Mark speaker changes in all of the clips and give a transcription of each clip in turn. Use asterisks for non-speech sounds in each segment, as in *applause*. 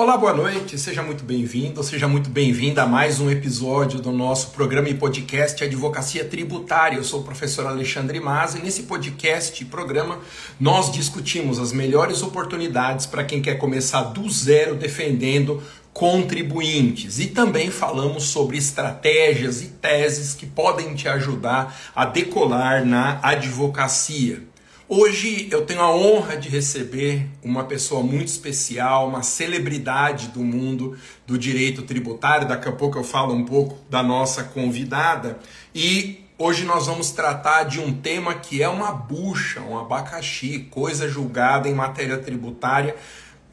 Speaker 1: Olá, boa noite, seja muito bem-vindo, seja muito bem-vinda a mais um episódio do nosso programa e podcast Advocacia Tributária. Eu sou o professor Alexandre Maza e nesse podcast e programa nós discutimos as melhores oportunidades para quem quer começar do zero defendendo contribuintes e também falamos sobre estratégias e teses que podem te ajudar a decolar na advocacia. Hoje eu tenho a honra de receber uma pessoa muito especial, uma celebridade do mundo do direito tributário. Daqui a pouco eu falo um pouco da nossa convidada. E hoje nós vamos tratar de um tema que é uma bucha, um abacaxi, coisa julgada em matéria tributária,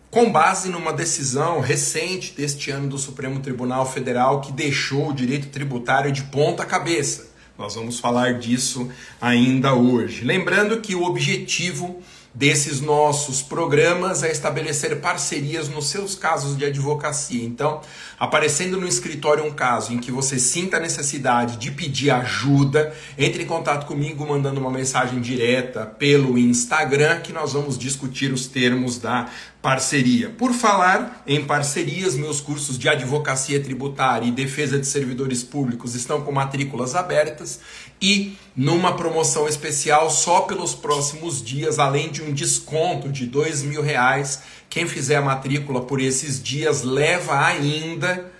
Speaker 1: com base numa decisão recente deste ano do Supremo Tribunal Federal que deixou o direito tributário de ponta cabeça. Nós vamos falar disso ainda hoje. Lembrando que o objetivo desses nossos programas é estabelecer parcerias nos seus casos de advocacia. Então, aparecendo no escritório um caso em que você sinta a necessidade de pedir ajuda, entre em contato comigo mandando uma mensagem direta pelo Instagram que nós vamos discutir os termos da parceria. Por falar em parcerias, meus cursos de advocacia tributária e defesa de servidores públicos estão com matrículas abertas e numa promoção especial só pelos próximos dias, além de um desconto de dois mil reais. Quem fizer a matrícula por esses dias leva ainda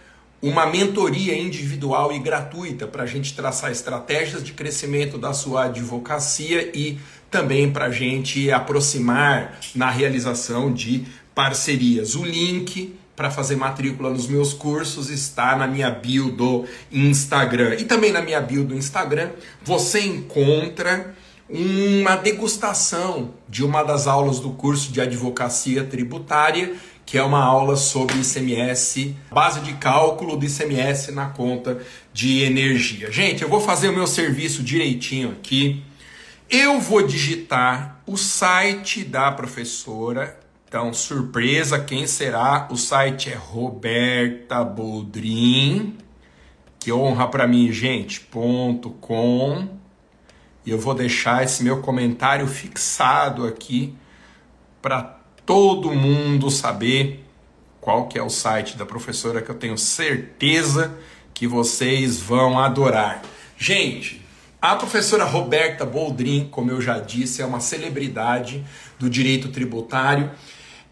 Speaker 1: uma mentoria individual e gratuita para a gente traçar estratégias de crescimento da sua advocacia e também para a gente aproximar na realização de parcerias. O link para fazer matrícula nos meus cursos está na minha bio do Instagram. E também na minha bio do Instagram você encontra uma degustação de uma das aulas do curso de advocacia tributária, que é uma aula sobre ICMS, base de cálculo do ICMS na conta de energia. Gente, eu vou fazer o meu serviço direitinho aqui. Eu vou digitar o site da professora. Então, surpresa, quem será? O site é Roberta Boldrin. Que honra para mim, gente. Ponto .com. E eu vou deixar esse meu comentário fixado aqui para todo mundo saber qual que é o site da professora que eu tenho certeza que vocês vão adorar. Gente, a professora Roberta Boldrin, como eu já disse, é uma celebridade do direito tributário.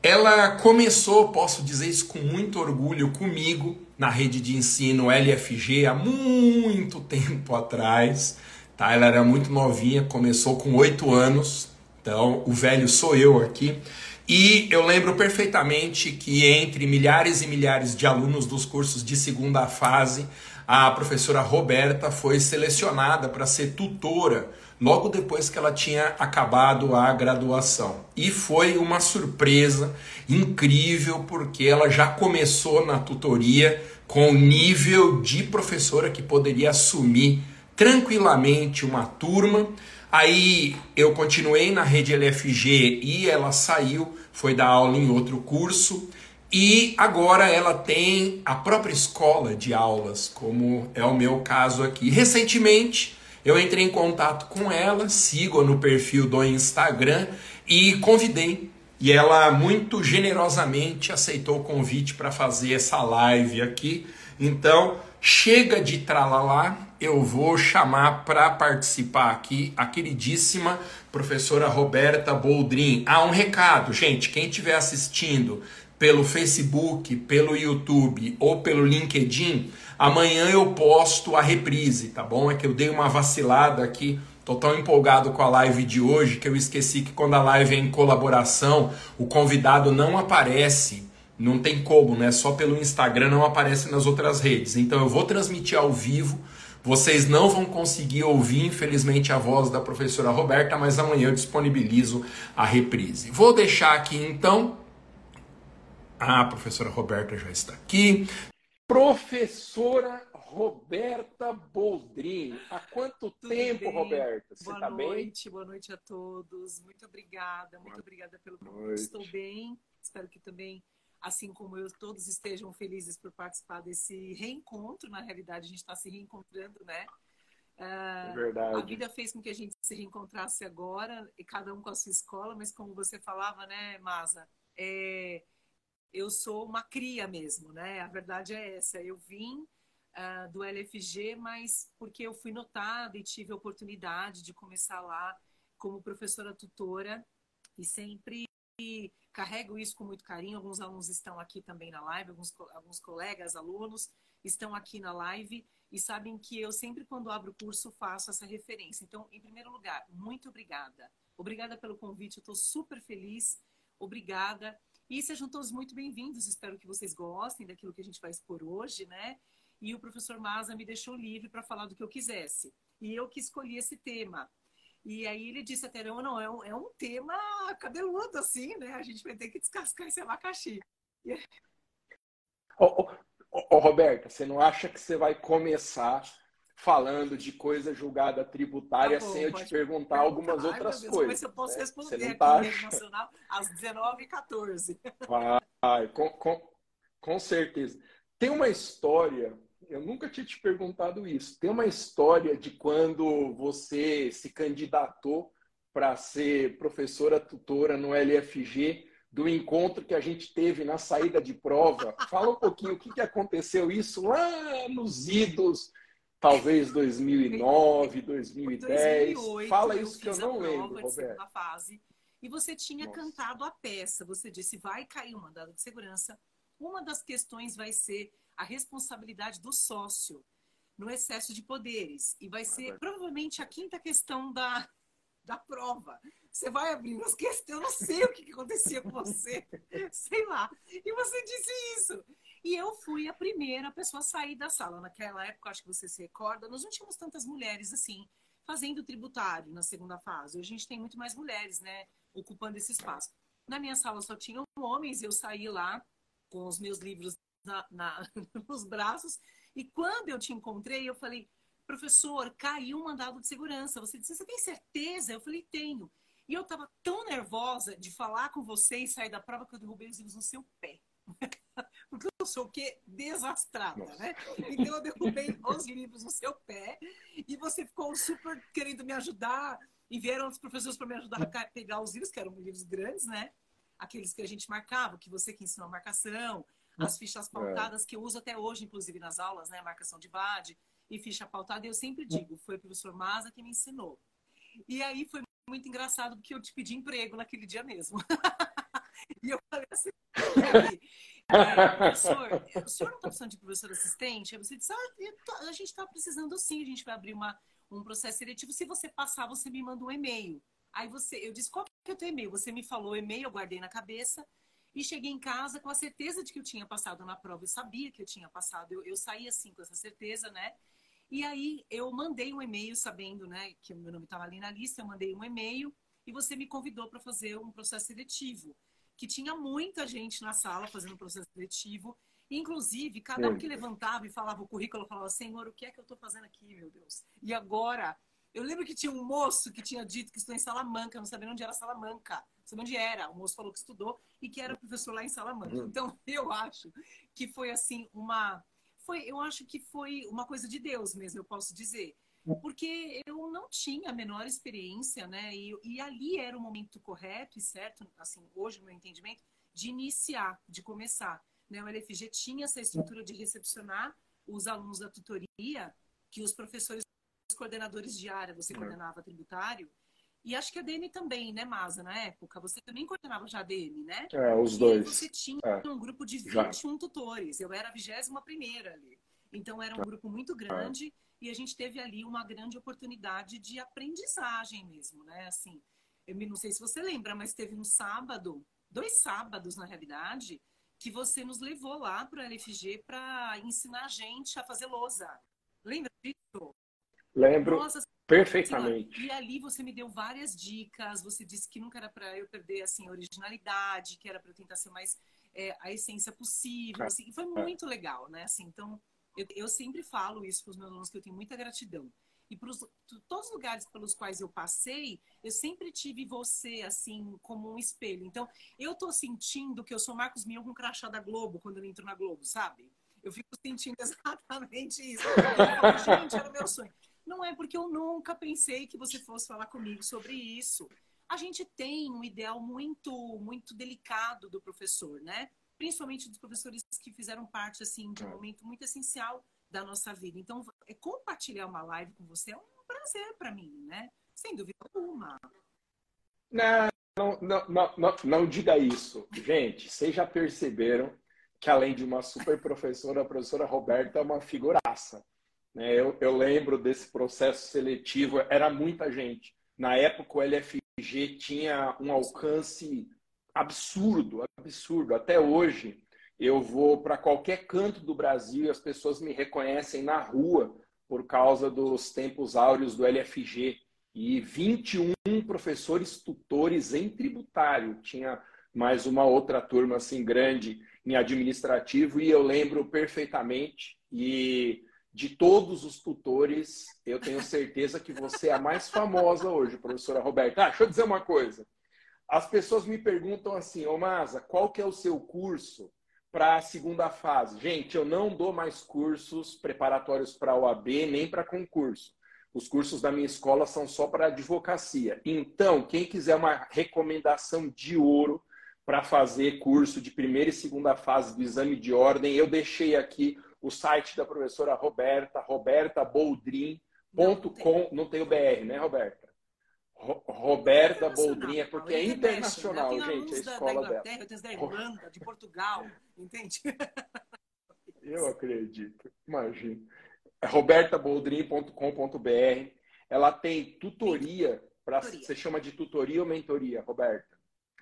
Speaker 1: Ela começou, posso dizer isso com muito orgulho, comigo na rede de ensino LFG há muito tempo atrás. Tá? Ela era muito novinha, começou com oito anos, então o velho sou eu aqui. E eu lembro perfeitamente que entre milhares e milhares de alunos dos cursos de segunda fase, a professora Roberta foi selecionada para ser tutora logo depois que ela tinha acabado a graduação. E foi uma surpresa incrível, porque ela já começou na tutoria com o nível de professora que poderia assumir tranquilamente uma turma. Aí eu continuei na rede LFG e ela saiu, foi dar aula em outro curso. E agora ela tem a própria escola de aulas, como é o meu caso aqui. Recentemente eu entrei em contato com ela, sigo no perfil do Instagram e convidei. E ela muito generosamente aceitou o convite para fazer essa live aqui. Então, chega de tralalá, eu vou chamar para participar aqui a queridíssima professora Roberta Boldrin. Ah, um recado, gente, quem estiver assistindo pelo Facebook, pelo YouTube ou pelo LinkedIn, amanhã eu posto a reprise, tá bom? É que eu dei uma vacilada aqui. Tô tão empolgado com a live de hoje que eu esqueci que quando a live é em colaboração, o convidado não aparece. Não tem como, né? Só pelo Instagram não aparece nas outras redes. Então eu vou transmitir ao vivo. Vocês não vão conseguir ouvir, infelizmente, a voz da professora Roberta, mas amanhã eu disponibilizo a reprise. Vou deixar aqui então a professora Roberta já está aqui. Professora Roberta Boldrin. Há quanto tempo, bem? Roberta?
Speaker 2: Você boa tá noite, bem? boa noite a todos. Muito obrigada, muito boa obrigada pelo convite. Estou bem. Espero que também, assim como eu, todos estejam felizes por participar desse reencontro. Na realidade, a gente está se reencontrando, né?
Speaker 1: Uh, é verdade.
Speaker 2: A vida fez com que a gente se reencontrasse agora, e cada um com a sua escola, mas como você falava, né, Masa? É, eu sou uma cria mesmo, né? A verdade é essa. Eu vim uh, do LFG, mas porque eu fui notada e tive a oportunidade de começar lá como professora tutora e sempre carrego isso com muito carinho. Alguns alunos estão aqui também na live, alguns, alguns colegas, alunos estão aqui na live e sabem que eu sempre, quando abro o curso, faço essa referência. Então, em primeiro lugar, muito obrigada. Obrigada pelo convite, eu estou super feliz. Obrigada. E sejam todos muito bem-vindos. Espero que vocês gostem daquilo que a gente vai expor hoje, né? E o professor Maza me deixou livre para falar do que eu quisesse. E eu que escolhi esse tema. E aí ele disse até, não, não, é um, é um tema cabeludo, assim, né? A gente vai ter que descascar esse abacaxi.
Speaker 1: Ô, oh, oh, oh, Roberta, você não acha que você vai começar falando de coisa julgada tributária tá bom, sem eu te perguntar algumas outras Deus, coisas?
Speaker 2: se eu posso né? responder aqui tá... nacional às 19h14.
Speaker 1: Vai, com, com, com certeza. Tem uma história eu nunca tinha te perguntado isso. Tem uma história de quando você se candidatou para ser professora tutora no LFG, do encontro que a gente teve na saída de prova. Fala um pouquinho o que, que aconteceu isso lá nos idos, talvez 2009, 2010. 2008, Fala isso que eu não lembro, Roberto.
Speaker 2: Fase, e você tinha Nossa. cantado a peça. Você disse, vai cair um mandado de segurança. Uma das questões vai ser a responsabilidade do sócio no excesso de poderes. E vai ser provavelmente a quinta questão da, da prova. Você vai abrindo as questões, eu não sei o que, que acontecia com você, *laughs* sei lá. E você disse isso. E eu fui a primeira pessoa a sair da sala. Naquela época, acho que você se recorda, nós não tínhamos tantas mulheres assim, fazendo tributário na segunda fase. Hoje a gente tem muito mais mulheres, né, ocupando esse espaço. Na minha sala só tinham homens, eu saí lá com os meus livros na, na, *laughs* nos braços. E quando eu te encontrei, eu falei, professor, caiu um mandado de segurança. Você disse, você tem certeza? Eu falei, tenho. E eu estava tão nervosa de falar com você e sair da prova que eu derrubei os livros no seu pé. Porque eu sou o quê? Desastrada, Nossa. né? Então eu derrubei os livros no seu pé e você ficou super querendo me ajudar. E vieram os professores para me ajudar a pegar os livros, que eram livros grandes, né? Aqueles que a gente marcava, que você que ensinou a marcação, as fichas pautadas é. que eu uso até hoje, inclusive nas aulas, né? Marcação de VAD e ficha pautada. E eu sempre digo, foi o professor Maza que me ensinou. E aí foi muito engraçado porque eu te pedi emprego naquele dia mesmo. *laughs* *laughs* e eu falei assim, é, professor, o senhor não está precisando de professor assistente? Aí você disse, ah, a gente está precisando sim, a gente vai abrir uma, um processo seletivo. Se você passar, você me manda um e-mail. Aí você, eu disse, qual que é o teu e-mail? Você me falou o e-mail, eu guardei na cabeça. E cheguei em casa com a certeza de que eu tinha passado na prova. Eu sabia que eu tinha passado. Eu, eu saí assim com essa certeza, né? E aí eu mandei um e-mail sabendo, né, que o meu nome estava ali na lista. Eu mandei um e-mail e você me convidou para fazer um processo seletivo, que tinha muita gente na sala fazendo processo seletivo. Inclusive, cada um que levantava e falava o currículo, falava, Senhor, o que é que eu estou fazendo aqui, meu Deus? E agora? Eu lembro que tinha um moço que tinha dito que estou em Salamanca, não sabia onde era Salamanca sabia onde era. O moço falou que estudou e que era professor lá em Salamanca. Então, *laughs* eu acho que foi assim uma foi, eu acho que foi uma coisa de Deus mesmo, eu posso dizer. Porque eu não tinha a menor experiência, né? E, e ali era o momento correto e certo, assim, hoje, no meu entendimento, de iniciar, de começar. Né? O LFG tinha essa estrutura de recepcionar os alunos da tutoria, que os professores, os coordenadores de área, você coordenava tributário, e acho que a DM também, né, Masa, na época? Você também coordenava já a DM, né?
Speaker 1: É, os dois. E
Speaker 2: você tinha é. um grupo de 21 já. tutores. Eu era a 21 primeira ali. Então era um grupo muito grande é. E a gente teve ali uma grande oportunidade de aprendizagem mesmo, né? Assim, eu não sei se você lembra, mas teve um sábado, dois sábados na realidade, que você nos levou lá para o LFG para ensinar a gente a fazer lousa. Lembra disso?
Speaker 1: Lembro. Nossa, Perfeitamente.
Speaker 2: E ali você me deu várias dicas. Você disse que nunca era para eu perder assim a originalidade, que era para eu tentar ser mais é, a essência possível. É. Assim, e foi é. muito legal, né? Assim, então eu, eu sempre falo isso para os meus alunos que eu tenho muita gratidão. E para todos os lugares pelos quais eu passei, eu sempre tive você assim como um espelho. Então eu tô sentindo que eu sou Marcos Mion com crachá da Globo quando eu entro na Globo, sabe? Eu fico sentindo *laughs* exatamente isso. Gente, era meu sonho. Não é porque eu nunca pensei que você fosse falar comigo sobre isso. A gente tem um ideal muito, muito delicado do professor, né? Principalmente dos professores que fizeram parte assim de um momento muito essencial da nossa vida. Então, é, compartilhar uma live com você é um prazer para mim, né? Sem dúvida alguma.
Speaker 1: Não, não, não, não, não diga isso. Gente, vocês já perceberam que além de uma super professora, a professora Roberta é uma figuraça. Né? Eu, eu lembro desse processo seletivo, era muita gente. Na época, o LFG tinha um alcance absurdo, absurdo. Até hoje, eu vou para qualquer canto do Brasil e as pessoas me reconhecem na rua por causa dos tempos áureos do LFG. E 21 professores tutores em tributário. Tinha mais uma outra turma assim grande em administrativo e eu lembro perfeitamente e de todos os tutores, eu tenho certeza que você é a mais famosa hoje, professora Roberta. Ah, deixa eu dizer uma coisa. As pessoas me perguntam assim, ô Masa, qual que é o seu curso para a segunda fase? Gente, eu não dou mais cursos preparatórios para a OAB nem para concurso. Os cursos da minha escola são só para advocacia. Então, quem quiser uma recomendação de ouro para fazer curso de primeira e segunda fase do exame de ordem, eu deixei aqui o site da professora Roberta, robertaboldrin.com, não tem o BR, né, Roberta? Roberta Boldrinha, porque é internacional, gente, a escola da, da dela.
Speaker 2: Eu tenho da Irlanda, de Portugal, entende? *laughs*
Speaker 1: Eu acredito, imagina. É robertaboldrin.com.br. Ela tem tutoria, para você chama de tutoria ou mentoria, Roberta?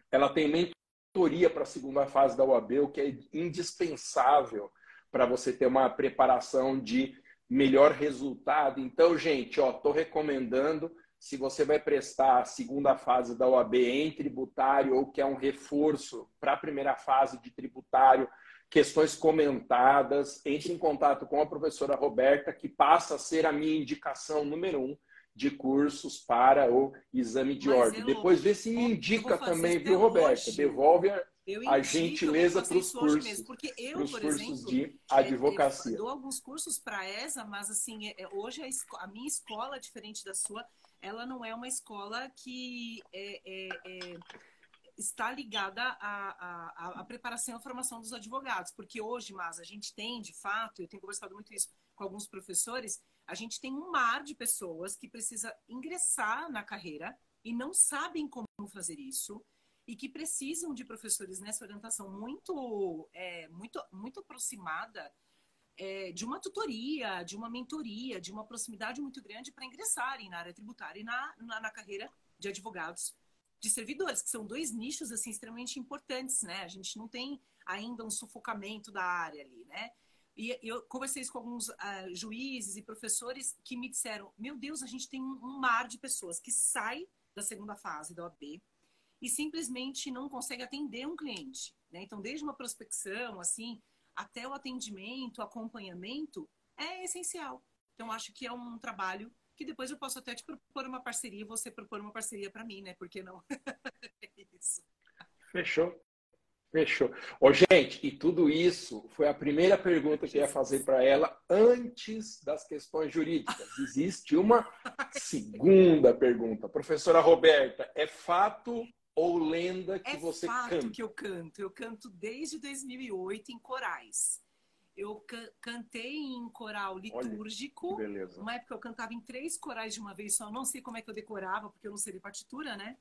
Speaker 1: Ela tem mentoria para a segunda fase da UAB, o que é indispensável para você ter uma preparação de melhor resultado. Então, gente, ó, tô recomendando se você vai prestar a segunda fase da OAB em tributário ou que é um reforço para a primeira fase de tributário, questões comentadas, entre em contato com a professora Roberta, que passa a ser a minha indicação número um de cursos para o exame de Mas ordem. Eu, Depois vê se indica também, viu, Roberta? Hoje. Devolve a, a gentileza para os cursos. Mesmo,
Speaker 2: porque eu, por cursos
Speaker 1: exemplo, de é, advocacia.
Speaker 2: Eu dou alguns cursos para a ESA, mas assim, é, hoje a, a minha escola, diferente da sua, ela não é uma escola que é, é, é, está ligada à, à, à, preparação e à formação dos advogados, porque hoje, mas a gente tem, de fato, eu tenho conversado muito isso com alguns professores, a gente tem um mar de pessoas que precisa ingressar na carreira e não sabem como fazer isso e que precisam de professores nessa orientação muito, é, muito, muito aproximada é, de uma tutoria, de uma mentoria, de uma proximidade muito grande para ingressarem na área tributária e na, na, na, carreira de advogados, de servidores, que são dois nichos assim extremamente importantes, né? A gente não tem ainda um sufocamento da área ali, né? E eu conversei isso com alguns uh, juízes e professores que me disseram: meu Deus, a gente tem um mar de pessoas que sai da segunda fase da OAB e simplesmente não consegue atender um cliente. Né? Então, desde uma prospecção, assim, até o atendimento, acompanhamento, é essencial. Então, acho que é um trabalho que depois eu posso até te propor uma parceria, você propor uma parceria para mim, né? Por que não? *laughs*
Speaker 1: é isso. Fechou. Fechou. Ô, gente, e tudo isso foi a primeira pergunta que eu ia fazer para ela antes das questões jurídicas. Existe uma segunda pergunta. Professora Roberta, é fato ou lenda que
Speaker 2: é
Speaker 1: você
Speaker 2: fato
Speaker 1: canta?
Speaker 2: que eu canto. Eu canto desde 2008 em corais. Eu can cantei em coral litúrgico.
Speaker 1: Olha,
Speaker 2: uma época eu cantava em três corais de uma vez só. Não sei como é que eu decorava, porque eu não sei de partitura, né?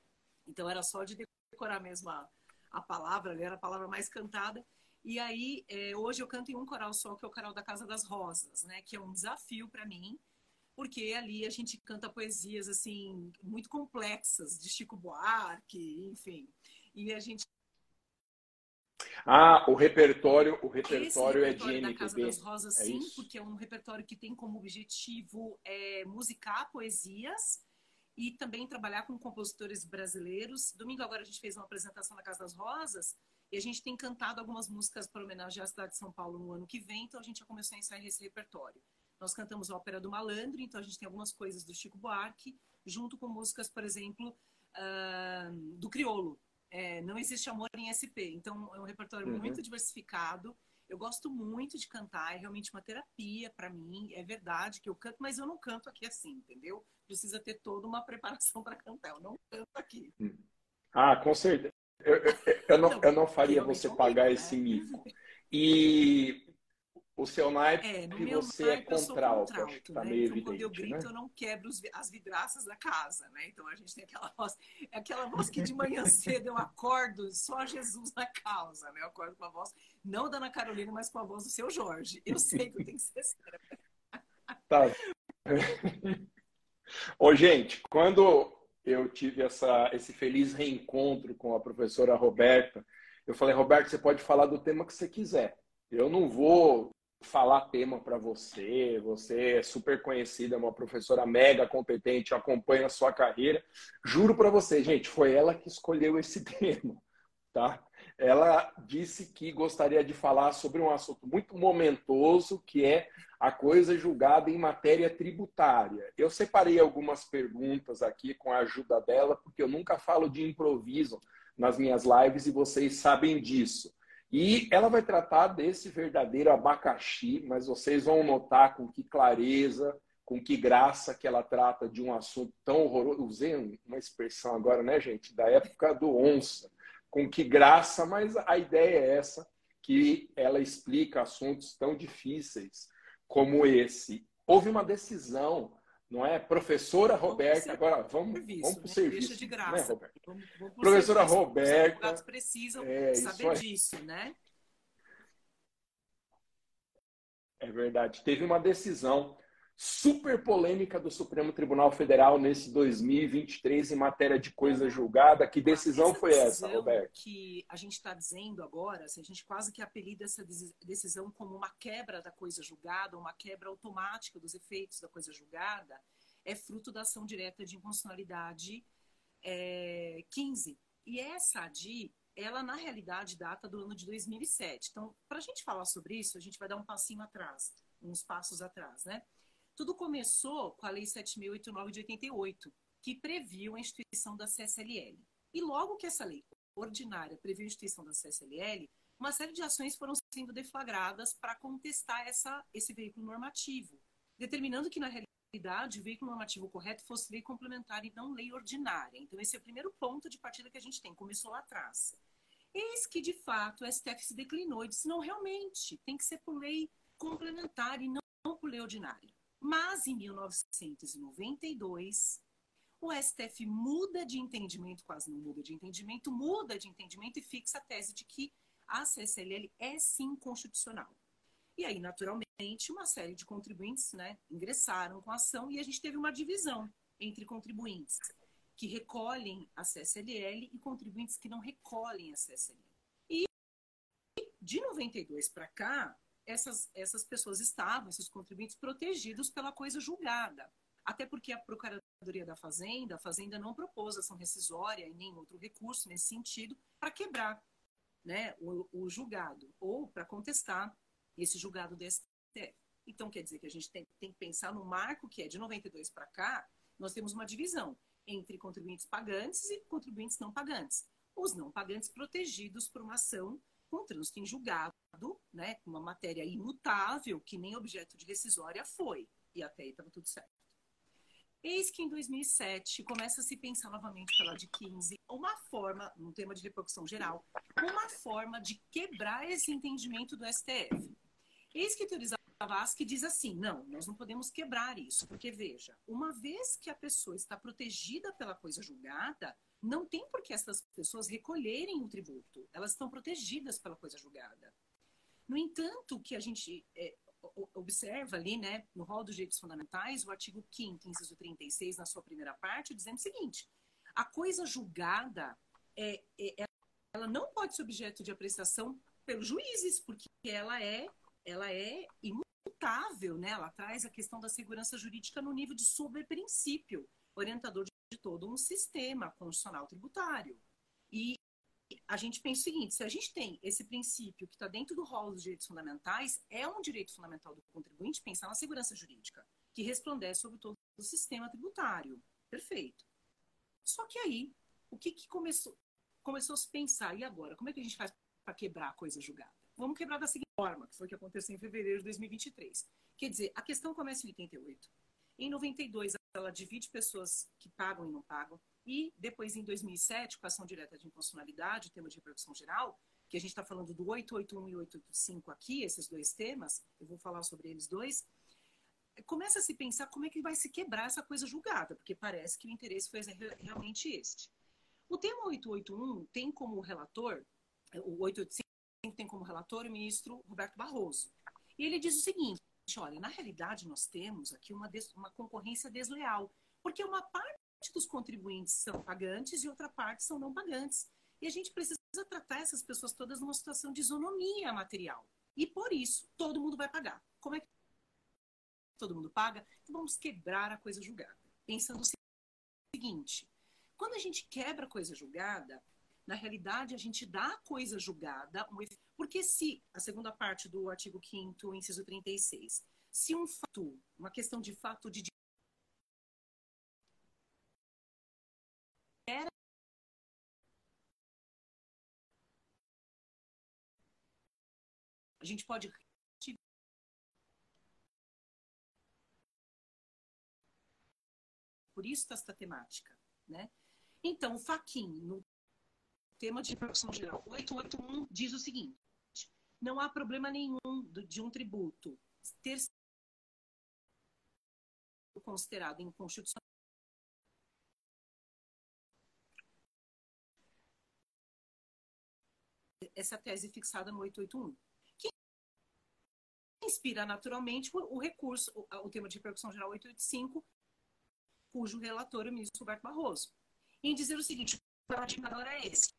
Speaker 2: Então era só de decorar mesmo a, a palavra, era a palavra mais cantada. E aí, é, hoje eu canto em um coral só, que é o coral da Casa das Rosas, né? Que é um desafio para mim porque ali a gente canta poesias assim muito complexas de Chico Buarque, enfim. E a gente
Speaker 1: ah, o repertório, o repertório,
Speaker 2: é de
Speaker 1: MPB.
Speaker 2: da Casa das Rosas, é sim, isso? porque é um repertório que tem como objetivo é, musicar poesias e também trabalhar com compositores brasileiros. Domingo agora a gente fez uma apresentação na Casa das Rosas e a gente tem cantado algumas músicas para homenagear a cidade de São Paulo no ano que vem, então a gente já começou a ensaiar esse repertório. Nós cantamos a Ópera do Malandro, então a gente tem algumas coisas do Chico Buarque, junto com músicas, por exemplo, uh, do Criolo. É, não existe amor em SP, então é um repertório uhum. muito diversificado. Eu gosto muito de cantar, é realmente uma terapia para mim. É verdade que eu canto, mas eu não canto aqui assim, entendeu? Precisa ter toda uma *laughs* preparação para cantar. Eu não canto aqui.
Speaker 1: Ah, com certeza. Eu, eu, eu, não, eu não faria você pagar né? esse mico. *laughs* E o seu naipe, é, você é contralto,
Speaker 2: acho que tá né? meio então, evidente, quando eu grito, né? eu não quebro os, as vidraças da casa, né? Então a gente tem aquela voz, é aquela voz que de manhã *laughs* cedo eu acordo só Jesus na causa, né? Eu acordo com a voz, não da Ana Carolina, mas com a voz do seu Jorge. Eu sei que eu tenho que ser séria.
Speaker 1: Tá. Ô, gente, quando eu tive essa, esse feliz reencontro com a professora Roberta, eu falei, Roberto, você pode falar do tema que você quiser. Eu não vou falar tema para você, você é super conhecida, é uma professora mega competente, acompanha a sua carreira. Juro para você, gente, foi ela que escolheu esse *laughs* tema, tá? Ela disse que gostaria de falar sobre um assunto muito momentoso, que é a coisa julgada em matéria tributária. Eu separei algumas perguntas aqui com a ajuda dela, porque eu nunca falo de improviso nas minhas lives e vocês sabem disso. E ela vai tratar desse verdadeiro abacaxi, mas vocês vão notar com que clareza, com que graça que ela trata de um assunto tão horroroso. Usei uma expressão agora, né, gente, da época do onça. Com que graça, mas a ideia é essa, que ela explica assuntos tão difíceis como esse. Houve uma decisão não é? Professora Roberta, agora vamos, serviço, vamos para o né? serviço. Deixa de né, graça. Né, Roberta? Vamos, vamos Professora serviço. Roberta.
Speaker 2: Os precisam é, saber disso, né?
Speaker 1: É verdade. Teve uma decisão super polêmica do Supremo Tribunal Federal nesse 2023 em matéria de coisa julgada. Que decisão essa foi essa, Roberto?
Speaker 2: Que a gente está dizendo agora, a gente quase que apelida essa decisão como uma quebra da coisa julgada, uma quebra automática dos efeitos da coisa julgada, é fruto da ação direta de inconstitucionalidade é, 15. E essa ADI, ela na realidade data do ano de 2007. Então, para a gente falar sobre isso, a gente vai dar um passinho atrás, uns passos atrás, né? Tudo começou com a Lei 7.089 de 88, que previu a instituição da CSLL. E logo que essa lei ordinária previu a instituição da CSLL, uma série de ações foram sendo deflagradas para contestar essa, esse veículo normativo, determinando que, na realidade, o veículo normativo correto fosse lei complementar e não lei ordinária. Então, esse é o primeiro ponto de partida que a gente tem, começou lá atrás. Eis que, de fato, o STF se declinou e disse: não, realmente, tem que ser por lei complementar e não, não por lei ordinária. Mas em 1992, o STF muda de entendimento, quase não muda de entendimento, muda de entendimento e fixa a tese de que a CSLL é sim constitucional. E aí, naturalmente, uma série de contribuintes né, ingressaram com a ação e a gente teve uma divisão entre contribuintes que recolhem a CSLL e contribuintes que não recolhem a CSLL. E de 92 para cá, essas, essas pessoas estavam, esses contribuintes, protegidos pela coisa julgada. Até porque a Procuradoria da Fazenda, a Fazenda não propôs ação rescisória e nem outro recurso nesse sentido para quebrar né, o, o julgado ou para contestar esse julgado do STF. Então, quer dizer que a gente tem, tem que pensar no marco que é de 92 para cá, nós temos uma divisão entre contribuintes pagantes e contribuintes não pagantes. Os não pagantes protegidos por uma ação com trânsito em julgado, né, uma matéria imutável, que nem objeto de rescisória foi. E até aí estava tudo certo. Eis que em 2007 começa a se pensar novamente pela de 15 uma forma, num tema de repercussão geral, uma forma de quebrar esse entendimento do STF. Eis que teorizava Zavascki diz assim: não, nós não podemos quebrar isso, porque veja, uma vez que a pessoa está protegida pela coisa julgada, não tem por que essas pessoas recolherem o tributo. Elas estão protegidas pela coisa julgada. No entanto, o que a gente é, observa ali, né, no rol dos direitos fundamentais, o artigo 5 inciso 36, na sua primeira parte, dizendo o seguinte: a coisa julgada é, é, ela não pode ser objeto de apreciação pelos juízes, porque ela é, ela é imutável, né? Ela traz a questão da segurança jurídica no nível de sobreprincípio, orientador de todo um sistema constitucional tributário. E a gente pensa o seguinte: se a gente tem esse princípio que está dentro do rol dos direitos fundamentais, é um direito fundamental do contribuinte pensar na segurança jurídica, que resplandece sobre todo o sistema tributário. Perfeito. Só que aí, o que, que começou, começou a se pensar? E agora? Como é que a gente faz para quebrar a coisa julgada? Vamos quebrar da seguinte forma, que foi o que aconteceu em fevereiro de 2023. Quer dizer, a questão começa em 88. Em 92, ela divide pessoas que pagam e não pagam. E depois, em 2007, com a ação direta de inconstitucionalidade, o tema de repercussão geral, que a gente está falando do 881 e 885 aqui, esses dois temas, eu vou falar sobre eles dois, começa a se pensar como é que vai se quebrar essa coisa julgada, porque parece que o interesse foi realmente este. O tema 881 tem como relator, o 885 tem como relator o ministro Roberto Barroso. E ele diz o seguinte: olha, na realidade nós temos aqui uma, des, uma concorrência desleal, porque uma parte dos contribuintes são pagantes e outra parte são não pagantes. E a gente precisa tratar essas pessoas todas numa situação de isonomia material. E por isso, todo mundo vai pagar. Como é que todo mundo paga? Então vamos quebrar a coisa julgada. Pensando o seguinte: quando a gente quebra a coisa julgada, na realidade a gente dá a coisa julgada porque se a segunda parte do artigo 5 inciso 36, se um fato, uma questão de fato de A gente pode por isso esta temática, né? Então, o Faquin, no tema de repercussão geral. 881, diz o seguinte: não há problema nenhum de um tributo ter sido considerado inconstitucional. Essa tese fixada no 881 inspira naturalmente o recurso, o tema de repercussão geral 885, cujo relator é o ministro Roberto Barroso, em dizer o seguinte: o paradigma agora é esse.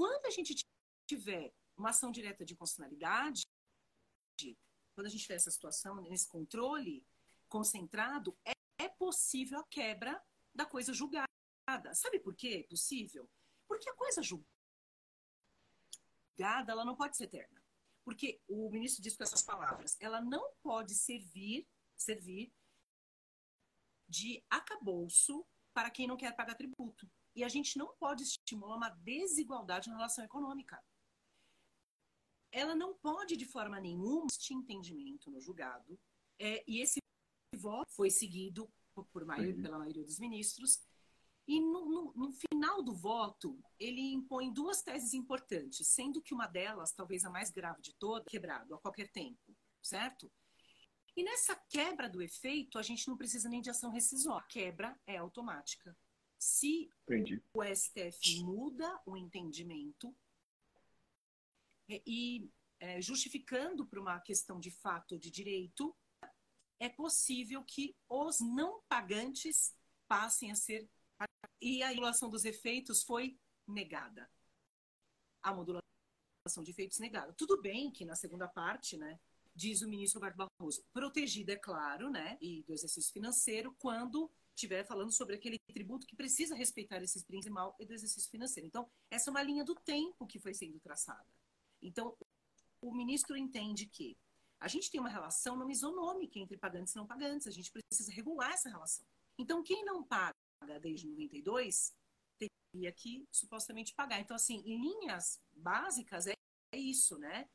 Speaker 2: Quando a gente tiver uma ação direta de constitucionalidade, quando a gente tiver essa situação, nesse controle concentrado, é, é possível a quebra da coisa julgada. Sabe por que é possível? Porque a coisa julgada ela não pode ser eterna. Porque o ministro diz com essas palavras, ela não pode servir, servir de acabouço para quem não quer pagar tributo. E a gente não pode estimular uma desigualdade na relação econômica. Ela não pode, de forma nenhuma, este entendimento no julgado, é, e esse voto foi seguido por, maioria, pela maioria dos ministros, e no, no, no, final do voto, ele impõe duas teses importantes, sendo que uma delas, talvez a mais grave de todas, quebrado a qualquer tempo, certo? E nessa quebra do efeito, a gente não precisa nem de ação rescisória. A quebra é automática. Se Entendi. o STF muda o entendimento é, e é, justificando por uma questão de fato de direito, é possível que os não pagantes passem a ser e a modulação dos efeitos foi negada. A modulação de efeitos negada. Tudo bem que na segunda parte, né, diz o ministro Roberto Barroso, protegida, é claro, né, e do exercício financeiro, quando estiver falando sobre aquele tributo que precisa respeitar esses princípios mal e do exercício financeiro. Então, essa é uma linha do tempo que foi sendo traçada. Então, o ministro entende que a gente tem uma relação não isonômica entre pagantes e não pagantes, a gente precisa regular essa relação. Então, quem não paga desde 92, teria que supostamente pagar. Então, assim, em linhas básicas é, isso, né?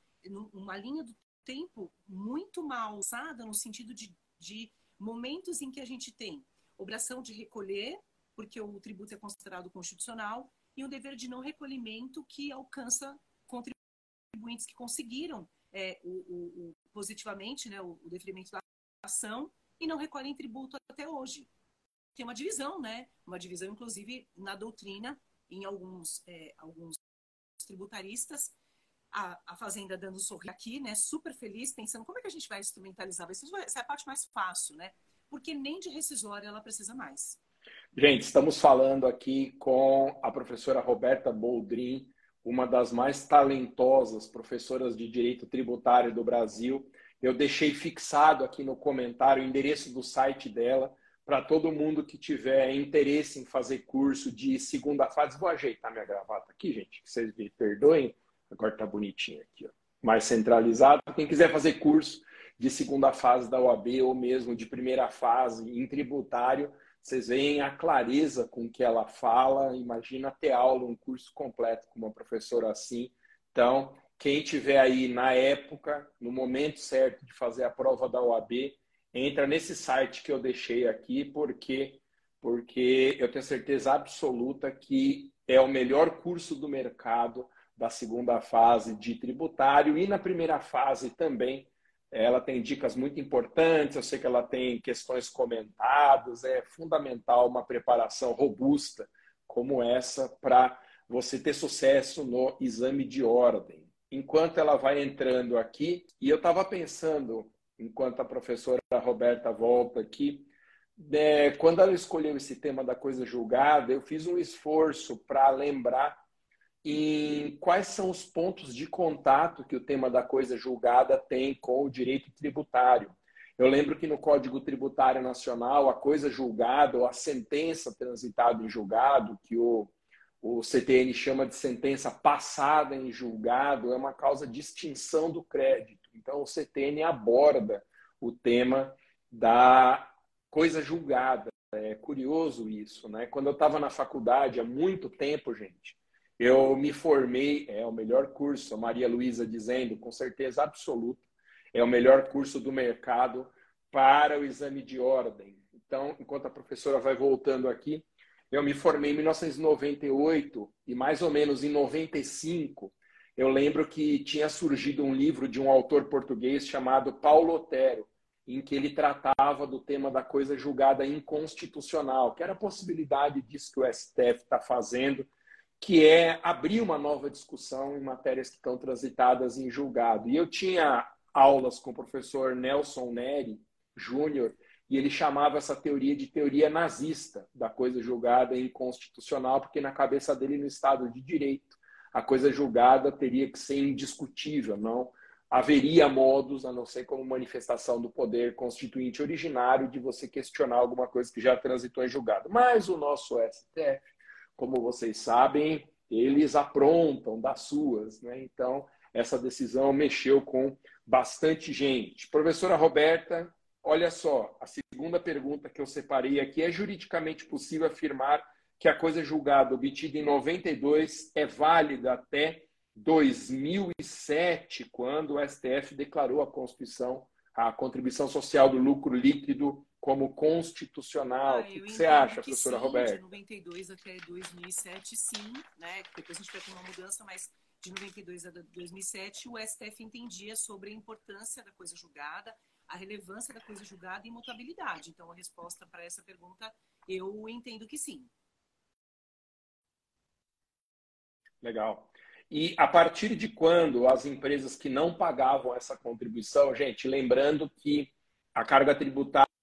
Speaker 2: Uma linha do tempo muito mal alçada no sentido de, de momentos em que a gente tem obrigação de recolher, porque o tributo é considerado constitucional, e um dever de não recolhimento que alcança contribuintes que conseguiram é, o, o, o, positivamente né, o, o deferimento da ação e não recolhem tributo até hoje tem uma divisão, né? Uma divisão, inclusive, na doutrina, em alguns, é, alguns tributaristas. A, a Fazenda dando um sorriso aqui, né? Super feliz, pensando como é que a gente vai instrumentalizar. Essa é a parte mais fácil, né? Porque nem de rescisória ela precisa mais.
Speaker 1: Gente, estamos falando aqui com a professora Roberta Boldrin, uma das mais talentosas professoras de direito tributário do Brasil. Eu deixei fixado aqui no comentário o endereço do site dela para todo mundo que tiver interesse em fazer curso de segunda fase. Vou ajeitar minha gravata aqui, gente, que vocês me perdoem. Agora está bonitinho aqui, ó. mais centralizado. Quem quiser fazer curso de segunda fase da OAB ou mesmo de primeira fase em tributário, vocês veem a clareza com que ela fala. Imagina ter aula, um curso completo com uma professora assim. Então, quem tiver aí na época, no momento certo de fazer a prova da OAB, entra nesse site que eu deixei aqui, porque porque eu tenho certeza absoluta que é o melhor curso do mercado da segunda fase de tributário e na primeira fase também. Ela tem dicas muito importantes, eu sei que ela tem questões comentadas, é fundamental uma preparação robusta como essa para você ter sucesso no exame de ordem. Enquanto ela vai entrando aqui, e eu estava pensando, enquanto a professora Roberta volta aqui, é, quando ela escolheu esse tema da coisa julgada, eu fiz um esforço para lembrar em quais são os pontos de contato que o tema da coisa julgada tem com o direito tributário. Eu lembro que no Código Tributário Nacional, a coisa julgada ou a sentença transitada em julgado, que o, o CTN chama de sentença passada em julgado, é uma causa de extinção do crédito. Então, o CTN aborda o tema da coisa julgada. É curioso isso, né? Quando eu estava na faculdade, há muito tempo, gente, eu me formei, é o melhor curso, Maria Luísa dizendo, com certeza absoluta, é o melhor curso do mercado para o exame de ordem. Então, enquanto a professora vai voltando aqui, eu me formei em 1998 e mais ou menos em 95, eu lembro que tinha surgido um livro de um autor português chamado Paulo Otero, em que ele tratava do tema da coisa julgada inconstitucional, que era a possibilidade disso que o STF está fazendo, que é abrir uma nova discussão em matérias que estão transitadas em julgado. E eu tinha aulas com o professor Nelson Neri Júnior, e ele chamava essa teoria de teoria nazista da coisa julgada inconstitucional, porque na cabeça dele, no Estado de Direito, a coisa julgada teria que ser indiscutível, não haveria modos, a não ser como manifestação do poder constituinte originário, de você questionar alguma coisa que já transitou em julgado. Mas o nosso STF, como vocês sabem, eles aprontam das suas, né? Então, essa decisão mexeu com bastante gente. Professora Roberta, olha só, a segunda pergunta que eu separei aqui é juridicamente possível afirmar que a coisa julgada obtida em 92 é válida até 2007, quando o STF declarou a Constituição, a contribuição social do lucro líquido como constitucional. Ah, o que, que você acha, professora
Speaker 2: sim,
Speaker 1: Roberta?
Speaker 2: De 92 até 2007, sim, né? Depois a gente vai ter uma mudança, mas de 92 a 2007, o STF entendia sobre a importância da coisa julgada, a relevância da coisa julgada e imutabilidade. Então, a resposta para essa pergunta, eu entendo que sim.
Speaker 1: Legal. E a partir de quando as empresas que não pagavam essa contribuição, gente, lembrando que a carga tributária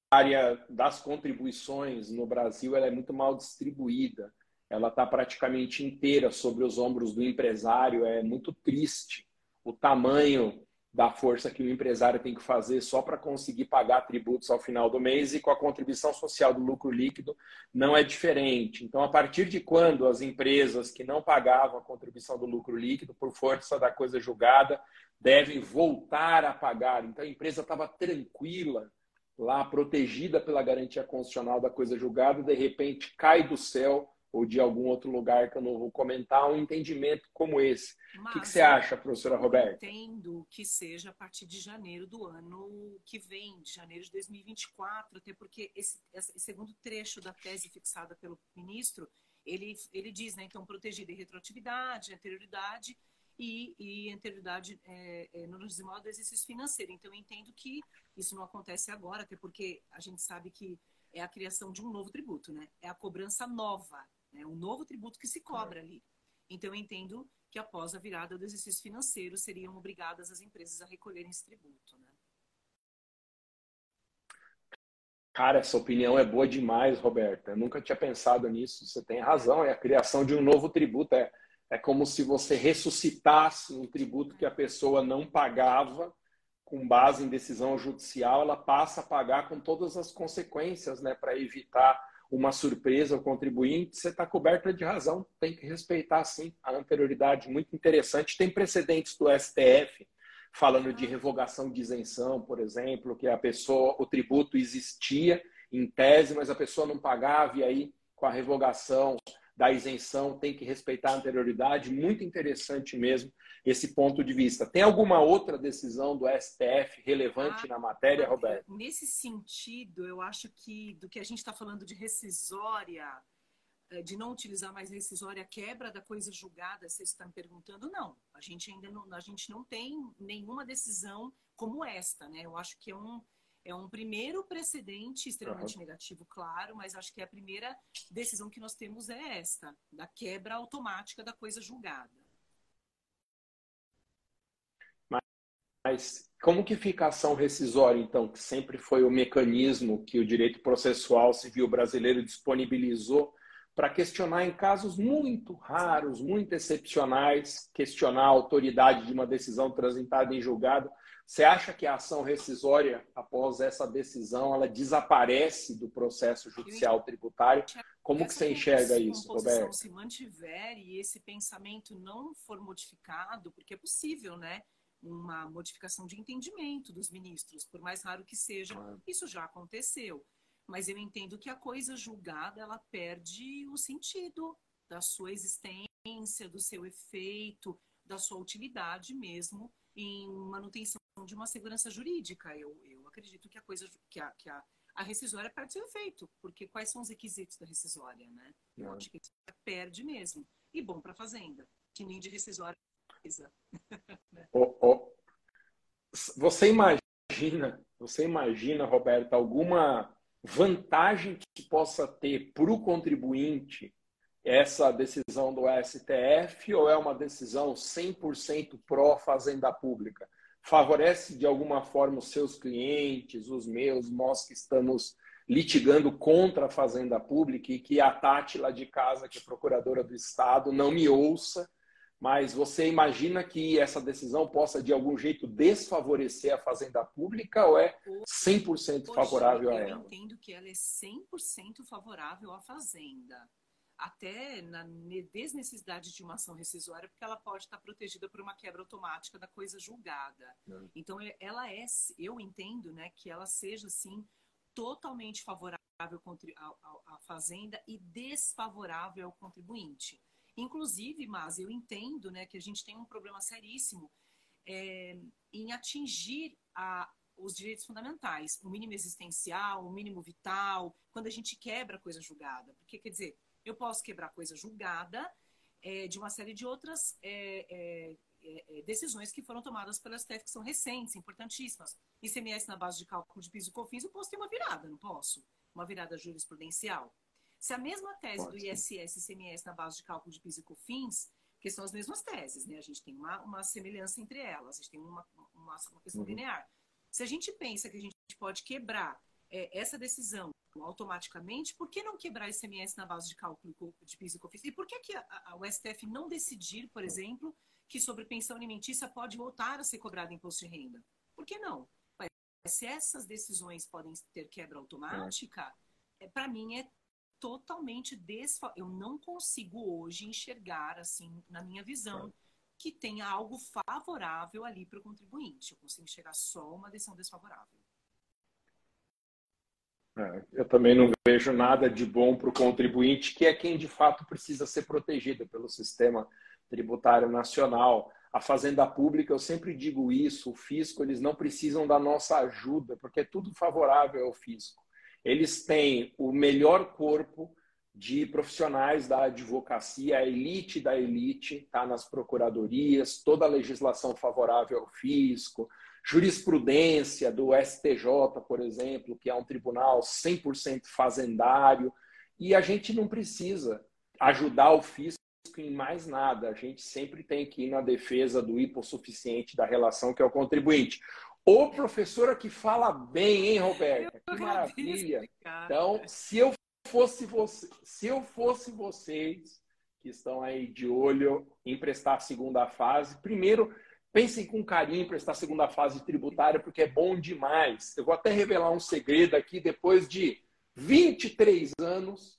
Speaker 1: das contribuições no Brasil ela é muito mal distribuída, ela está praticamente inteira sobre os ombros do empresário, é muito triste o tamanho da força que o empresário tem que fazer só para conseguir pagar tributos ao final do mês e com a contribuição social do lucro líquido não é diferente. Então, a partir de quando as empresas que não pagavam a contribuição do lucro líquido por força da coisa julgada devem voltar a pagar? Então, a empresa estava tranquila lá, protegida pela garantia constitucional da coisa julgada, de repente cai do céu ou de algum outro lugar que eu não vou comentar, um entendimento como esse. Mas, o que, que, você acha, professora Roberta?
Speaker 2: Entendo que seja a partir de janeiro do ano que vem, de janeiro de 2024, até porque esse, esse segundo trecho da tese fixada pelo ministro, ele, ele diz, né, então, protegida em retroatividade, anterioridade e, e anterioridade é, é, no modo do exercício financeiro. Então, eu entendo que isso não acontece agora, até porque a gente sabe que é a criação de um novo tributo, né? É a cobrança nova né? um novo tributo que se cobra ali. Então, eu entendo que após a virada do exercício financeiro, seriam obrigadas as empresas a recolherem esse tributo. Né?
Speaker 1: Cara, essa opinião é boa demais, Roberta. Eu nunca tinha pensado nisso. Você tem razão. É a criação de um novo tributo. É, é como se você ressuscitasse um tributo que a pessoa não pagava com base em decisão judicial. Ela passa a pagar com todas as consequências, né, para evitar uma surpresa ao contribuinte, você está coberta de razão, tem que respeitar sim a anterioridade, muito interessante. Tem precedentes do STF falando de revogação de isenção, por exemplo, que a pessoa, o tributo existia em tese, mas a pessoa não pagava, e aí com a revogação da isenção, tem que respeitar a anterioridade. Muito interessante mesmo esse ponto de vista. Tem alguma outra decisão do STF relevante ah, na matéria, Roberto?
Speaker 2: Nesse sentido, eu acho que do que a gente está falando de rescisória, eh, de não utilizar mais rescisória, quebra da coisa julgada, vocês estão me perguntando, não. A gente ainda não, a gente não tem nenhuma decisão como esta, né? Eu acho que é um, é um primeiro precedente extremamente uhum. negativo, claro, mas acho que a primeira decisão que nós temos é esta, da quebra automática da coisa julgada.
Speaker 1: Mas como que fica a ação rescisória, então, que sempre foi o mecanismo que o direito processual civil brasileiro disponibilizou para questionar em casos muito raros, muito excepcionais, questionar a autoridade de uma decisão transitada em julgado. Você acha que a ação rescisória, após essa decisão, ela desaparece do processo judicial tributário? Como que você enxerga isso, Roberto?
Speaker 2: Se mantiver e esse pensamento não for modificado, porque é possível, né? Uma modificação de entendimento dos ministros, por mais raro que seja, isso já aconteceu. Mas eu entendo que a coisa julgada ela perde o sentido da sua existência, do seu efeito, da sua utilidade mesmo em manutenção de uma segurança jurídica. Eu, eu acredito que a coisa que a, que a, a rescisória perde seu efeito, porque quais são os requisitos da rescisória, né? Eu acho que perde mesmo. E bom para a fazenda, que nem de rescisória precisa. *laughs*
Speaker 1: oh, oh. Você imagina, você imagina, Roberto, alguma vantagem que possa ter para o contribuinte essa decisão do STF ou é uma decisão 100% pró-fazenda pública? Favorece de alguma forma os seus clientes, os meus, nós que estamos litigando contra a fazenda pública e que a Tati lá de casa, que é procuradora do Estado, não me ouça mas você imagina que essa decisão possa, de algum jeito, desfavorecer a fazenda pública ou é 100% favorável a ela?
Speaker 2: Eu entendo que ela é 100% favorável à fazenda. Até na desnecessidade de uma ação rescisória, porque ela pode estar protegida por uma quebra automática da coisa julgada. Então, ela é, eu entendo né, que ela seja, assim, totalmente favorável à fazenda e desfavorável ao contribuinte. Inclusive, mas eu entendo né, que a gente tem um problema seríssimo é, em atingir a, os direitos fundamentais, o mínimo existencial, o mínimo vital, quando a gente quebra coisa julgada. Porque, quer dizer, eu posso quebrar coisa julgada é, de uma série de outras é, é, é, é decisões que foram tomadas pela STF, que são recentes, importantíssimas. ICMS na base de cálculo de piso e cofins, eu posso ter uma virada, não posso? Uma virada jurisprudencial. Se a mesma tese Pode do ISS e CMS na base de cálculo de PIS e COFINS, que são as mesmas teses, né? A gente tem uma, uma semelhança entre elas, a gente tem uma, uma, uma questão uhum. linear. Se a gente pensa que a gente pode quebrar é, essa decisão automaticamente, por que não quebrar ICMS na base de cálculo de PIS e COFINS? E por que, que a, a, o STF não decidir, por exemplo, que sobre pensão alimentícia pode voltar a ser cobrado imposto de renda? Por que não? Se essas decisões podem ter quebra automática, é. para mim é totalmente desfa... Eu não consigo hoje enxergar, assim, na minha visão, que tenha algo favorável ali para o contribuinte. Eu consigo enxergar só uma decisão desfavorável.
Speaker 1: É, eu também não vejo nada de bom para o contribuinte, que é quem de fato precisa ser protegido pelo sistema tributário nacional. A fazenda pública, eu sempre digo isso, o fisco, eles não precisam da nossa ajuda, porque é tudo favorável ao fisco. Eles têm o melhor corpo de profissionais da advocacia, a elite da elite, está nas procuradorias, toda a legislação favorável ao fisco, jurisprudência do STJ, por exemplo, que é um tribunal 100% fazendário, e a gente não precisa ajudar o fisco em mais nada, a gente sempre tem que ir na defesa do hipossuficiente da relação que é o contribuinte. Ô professora que fala bem, hein, Roberta? Que maravilha. Então, se eu fosse você, se eu fosse vocês que estão aí de olho em prestar a segunda fase, primeiro pensem com carinho em prestar a segunda fase tributária, porque é bom demais. Eu vou até revelar um segredo aqui, depois de 23 anos,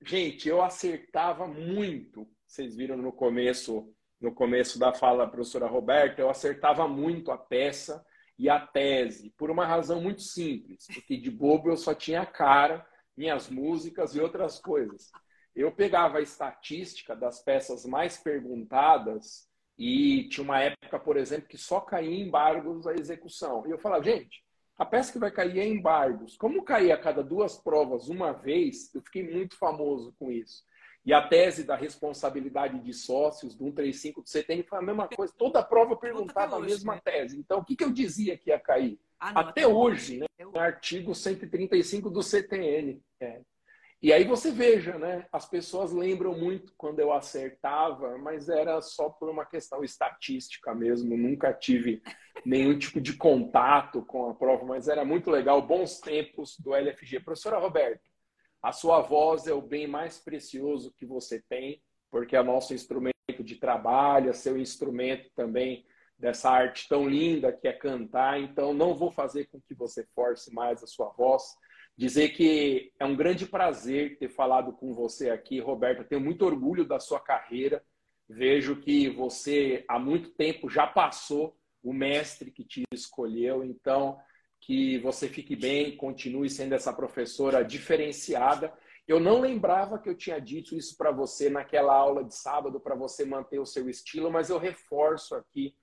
Speaker 1: gente, eu acertava muito. Vocês viram no começo, no começo da fala da professora Roberta, eu acertava muito a peça e a tese, por uma razão muito simples, porque de bobo eu só tinha cara, minhas músicas e outras coisas. eu pegava a estatística das peças mais perguntadas e tinha uma época, por exemplo, que só caía embargos a execução. E eu falava, gente, a peça que vai cair é embargos. Como cair a cada duas provas uma vez, eu fiquei muito famoso com isso. E a tese da responsabilidade de sócios do 135 do CTN foi a mesma coisa. Toda prova perguntava a mesma né? tese. Então, o que, que eu dizia que ia cair? Ah, não, até, até, hoje, hoje, né? No artigo 135 do CTN. É. E aí você veja, né? As pessoas lembram muito quando eu acertava, mas era só por uma questão estatística mesmo. Nunca tive nenhum tipo de contato com a prova, mas era muito legal. Bons tempos do LFG. Professora Roberta, a sua voz é o bem mais precioso que você tem, porque é nosso instrumento de trabalho, é seu instrumento também dessa arte tão linda que é cantar. Então, não vou fazer com que você force mais a sua voz Dizer que é um grande prazer ter falado com você aqui, Roberta. Tenho muito orgulho da sua carreira. Vejo que você há muito tempo já passou o mestre que te escolheu. Então, que você fique bem, continue sendo essa professora diferenciada. Eu não lembrava que eu tinha dito isso para você naquela aula de sábado, para você manter o seu estilo, mas eu reforço aqui,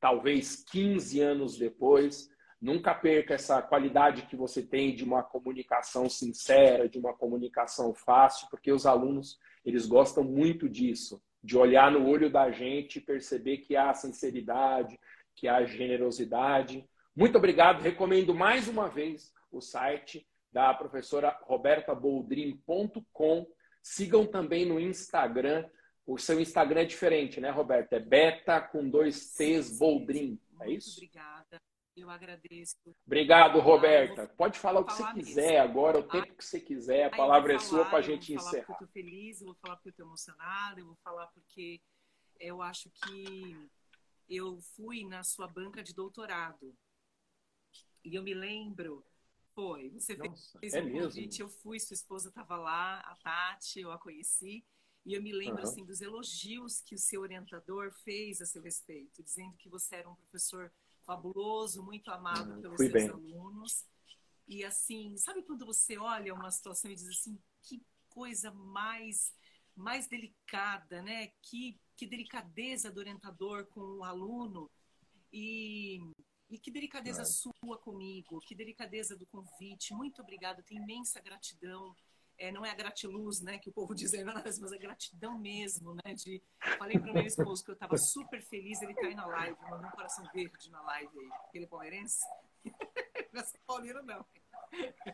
Speaker 1: talvez 15 anos depois, Nunca perca essa qualidade que você tem de uma comunicação sincera, de uma comunicação fácil, porque os alunos eles gostam muito disso, de olhar no olho da gente e perceber que há sinceridade, que há generosidade. Muito obrigado. Recomendo mais uma vez o site da professora robertaboldrin.com. Sigam também no Instagram. O seu Instagram é diferente, né, Roberta? É beta com dois T's Boldrin. É isso?
Speaker 2: Obrigada. Eu agradeço.
Speaker 1: Obrigado, Roberta. Vou, Pode falar o que você quiser mesmo. agora, o tempo que você quiser. A palavra é sua para a gente encerrar. Eu vou
Speaker 2: falar porque eu estou feliz, eu vou falar porque eu estou emocionada, eu vou falar porque eu acho que eu fui na sua banca de doutorado. E eu me lembro, foi, você Nossa, fez é um mesmo? convite, eu fui, sua esposa estava lá, a Tati, eu a conheci. E eu me lembro uhum. assim dos elogios que o seu orientador fez a seu respeito, dizendo que você era um professor fabuloso, muito amado uhum, pelos seus bem. alunos. E assim, sabe quando você olha uma situação e diz assim, que coisa mais mais delicada, né? Que, que delicadeza do orientador com o aluno e, e que delicadeza é. sua comigo, que delicadeza do convite. Muito obrigada, tenho imensa gratidão é, não é a gratiluz, né, que o povo *laughs* diz aí, mas a gratidão mesmo, né, de... Falei para o meu esposo que eu estava super feliz, ele cai na live, mandou um coração verde na live aí, aquele palmeirense. não é São Paulino, não.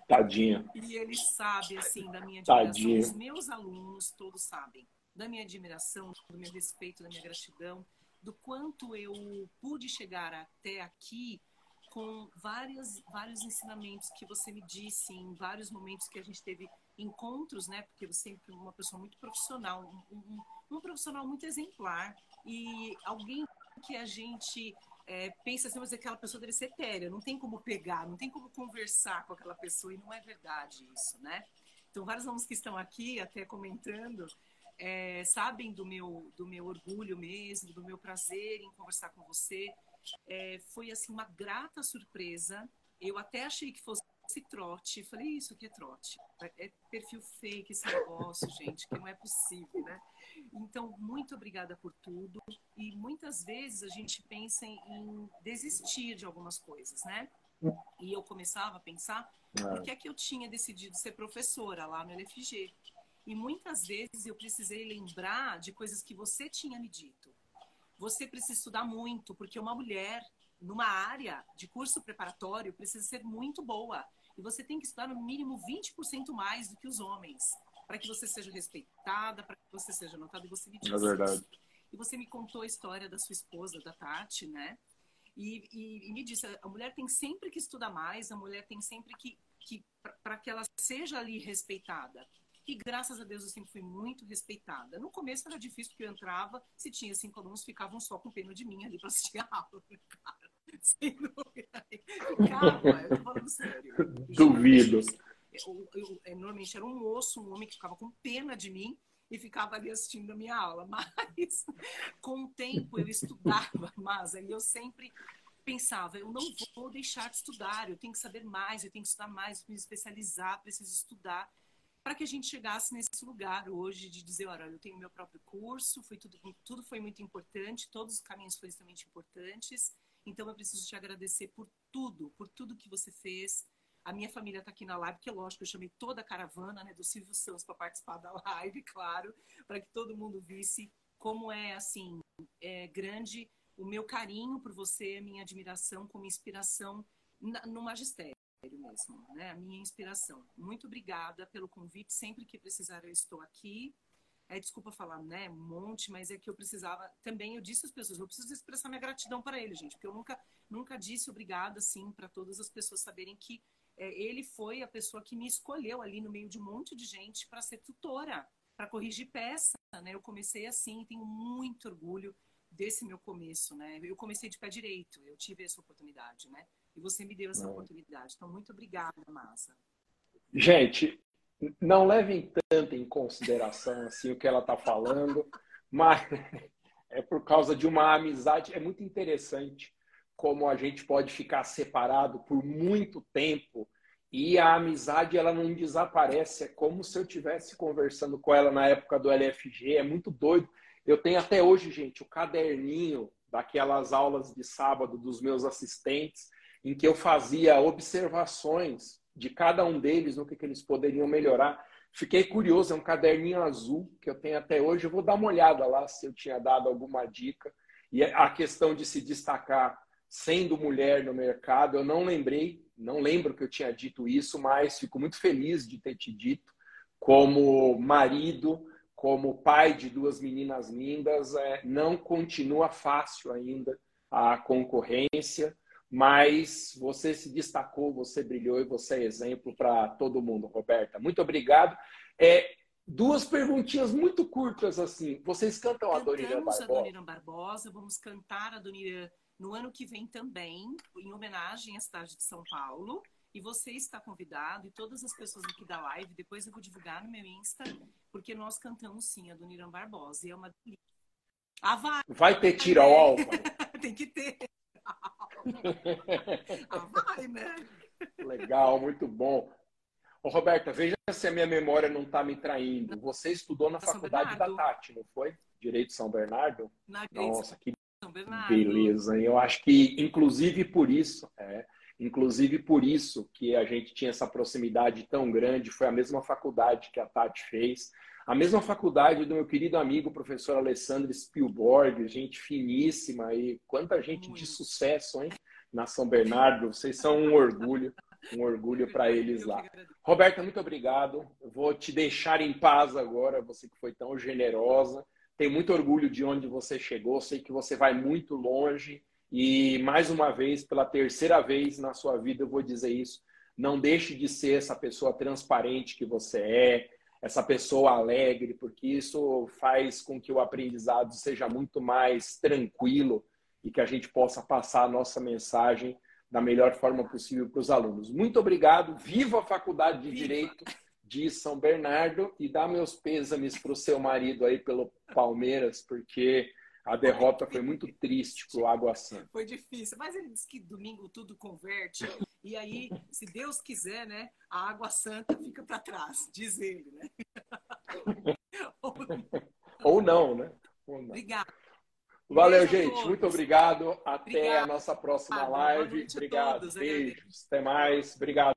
Speaker 1: Tadinho.
Speaker 2: E ele sabe, assim, da minha admiração, Tadinho. os meus alunos todos sabem, da minha admiração, do meu respeito, da minha gratidão, do quanto eu pude chegar até aqui com várias, vários ensinamentos que você me disse em vários momentos que a gente teve encontros, né? Porque você sempre é uma pessoa muito profissional, um, um, um, profissional muito exemplar e alguém que a gente é, pensa assim, mas aquela pessoa deve ser etérea, não tem como pegar, não tem como conversar com aquela pessoa e não é verdade isso, né? Então, vários alunos que estão aqui até comentando é, sabem do meu, do meu orgulho mesmo, do meu prazer em conversar com você. É, foi assim uma grata surpresa. Eu até achei que fosse esse trote. Falei, isso aqui é trote. É perfil fake esse negócio, *laughs* gente, que não é possível, né? Então, muito obrigada por tudo. E muitas vezes a gente pensa em desistir de algumas coisas, né? E eu começava a pensar por que é que eu tinha decidido ser professora lá no LFG. E muitas vezes eu precisei lembrar de coisas que você tinha me dito. Você precisa estudar muito, porque uma mulher numa área de curso preparatório precisa ser muito boa. E você tem que estudar no mínimo 20% mais do que os homens, para que você seja respeitada, para que você seja notada e você me disse.
Speaker 1: É verdade.
Speaker 2: E você me contou a história da sua esposa, da Tati, né? E, e, e me disse, a mulher tem sempre que estudar mais, a mulher tem sempre que, que para que ela seja ali respeitada. E graças a Deus eu sempre fui muito respeitada. No começo era difícil porque eu entrava, se tinha cinco alunos, ficavam só com pena de mim ali para assistir a aula. *laughs* Cara, sem dúvida. Ficava, eu tô falando sério.
Speaker 1: Duvido.
Speaker 2: Eu, eu, eu, normalmente era um moço, um homem que ficava com pena de mim e ficava ali assistindo a minha aula. *laughs* Mas com o tempo eu estudava, mas aí eu sempre pensava, eu não vou deixar de estudar, eu tenho que saber mais, eu tenho que estudar mais, me especializar, preciso estudar. para que a gente chegasse nesse lugar hoje de dizer, olha, eu tenho meu próprio curso, foi tudo, tudo foi muito importante, todos os caminhos foram extremamente importantes, então eu preciso te agradecer por tudo, por tudo que você fez. A minha família está aqui na live, que é lógico, eu chamei toda a caravana né, do Silvio Santos para participar da *laughs* live, claro, para que todo mundo visse como é, assim, é grande o meu carinho por você, a minha admiração como inspiração no magistério mesmo, né? A minha inspiração. Muito obrigada pelo convite. Sempre que precisar, eu estou aqui. É, desculpa falar, né, um monte, mas é que eu precisava. Também eu disse às pessoas, eu preciso expressar minha gratidão para ele, gente, porque eu nunca, nunca disse obrigada, assim, para todas as pessoas saberem que é, ele foi a pessoa que me escolheu ali no meio de um monte de gente para ser tutora, para corrigir peça, né? Eu comecei assim, tenho muito orgulho desse meu começo, né? Eu comecei de pé direito, eu tive essa oportunidade, né? E você me deu essa oportunidade. Então, muito obrigada, Massa.
Speaker 1: Gente, não levem tanto em consideração assim o que ela está falando, mas é por causa de uma amizade. É muito interessante como a gente pode ficar separado por muito tempo e a amizade ela não desaparece. É como se eu tivesse conversando com ela na época do LFG. É muito doido. Eu tenho até hoje, gente, o caderninho daquelas aulas de sábado dos meus assistentes em que eu fazia observações de cada um deles, no que, que eles poderiam melhorar. Fiquei curioso, é um caderninho azul que eu tenho até hoje. Eu vou dar uma olhada lá se eu tinha dado alguma dica. E a questão de se destacar sendo mulher no mercado, eu não lembrei, não lembro que eu tinha dito isso, mas fico muito feliz de ter te dito. Como marido, como pai de duas meninas lindas, é, não continua fácil ainda a concorrência mas você se destacou, você brilhou e você é exemplo para todo mundo, Roberta. Muito obrigado. É, duas perguntinhas muito curtas assim. Vocês cantam
Speaker 2: a
Speaker 1: Dona Barbosa?
Speaker 2: a Dona Barbosa, vamos cantar a Dona no ano que vem também, em homenagem à cidade de São Paulo. E você está convidado, e todas as pessoas aqui da live, depois eu vou divulgar no meu Insta, porque nós cantamos sim a Dona Barbosa. E é uma delícia.
Speaker 1: Ah, vai. vai ter tiro ao alvo? *laughs*
Speaker 2: Tem que ter. Ah, vai, né?
Speaker 1: Legal, muito bom. Ô, Roberta, veja se a minha memória não está me traindo. Você estudou na faculdade da Tati, não foi? Direito São Bernardo?
Speaker 2: Na Nossa, que São Bernardo.
Speaker 1: beleza. Eu acho que, inclusive por isso, é, inclusive por isso que a gente tinha essa proximidade tão grande, foi a mesma faculdade que a Tati fez. A mesma faculdade do meu querido amigo professor Alessandro Spielborg, gente finíssima e quanta gente de sucesso, hein? Na São Bernardo, vocês são um orgulho, um orgulho para eles lá. Roberta, muito obrigado. vou te deixar em paz agora, você que foi tão generosa. Tenho muito orgulho de onde você chegou, sei que você vai muito longe e mais uma vez, pela terceira vez na sua vida, eu vou dizer isso. Não deixe de ser essa pessoa transparente que você é, essa pessoa alegre, porque isso faz com que o aprendizado seja muito mais tranquilo e que a gente possa passar a nossa mensagem da melhor forma possível para os alunos. Muito obrigado. Viva a Faculdade de. Direito de São Bernardo e dá meus pêsames para o seu marido aí pelo Palmeiras, porque a derrota foi muito triste para o Água Santa.
Speaker 2: Foi difícil, mas ele disse que domingo tudo converte. E aí, se Deus quiser, né, a Água Santa fica para trás, diz ele, né? *laughs*
Speaker 1: Ou não, né?
Speaker 2: Ou não. Obrigada.
Speaker 1: Valeu, gente. Muito obrigado. Até Obrigada. a nossa próxima live. Obrigado. Beijos. Até mais. Obrigado.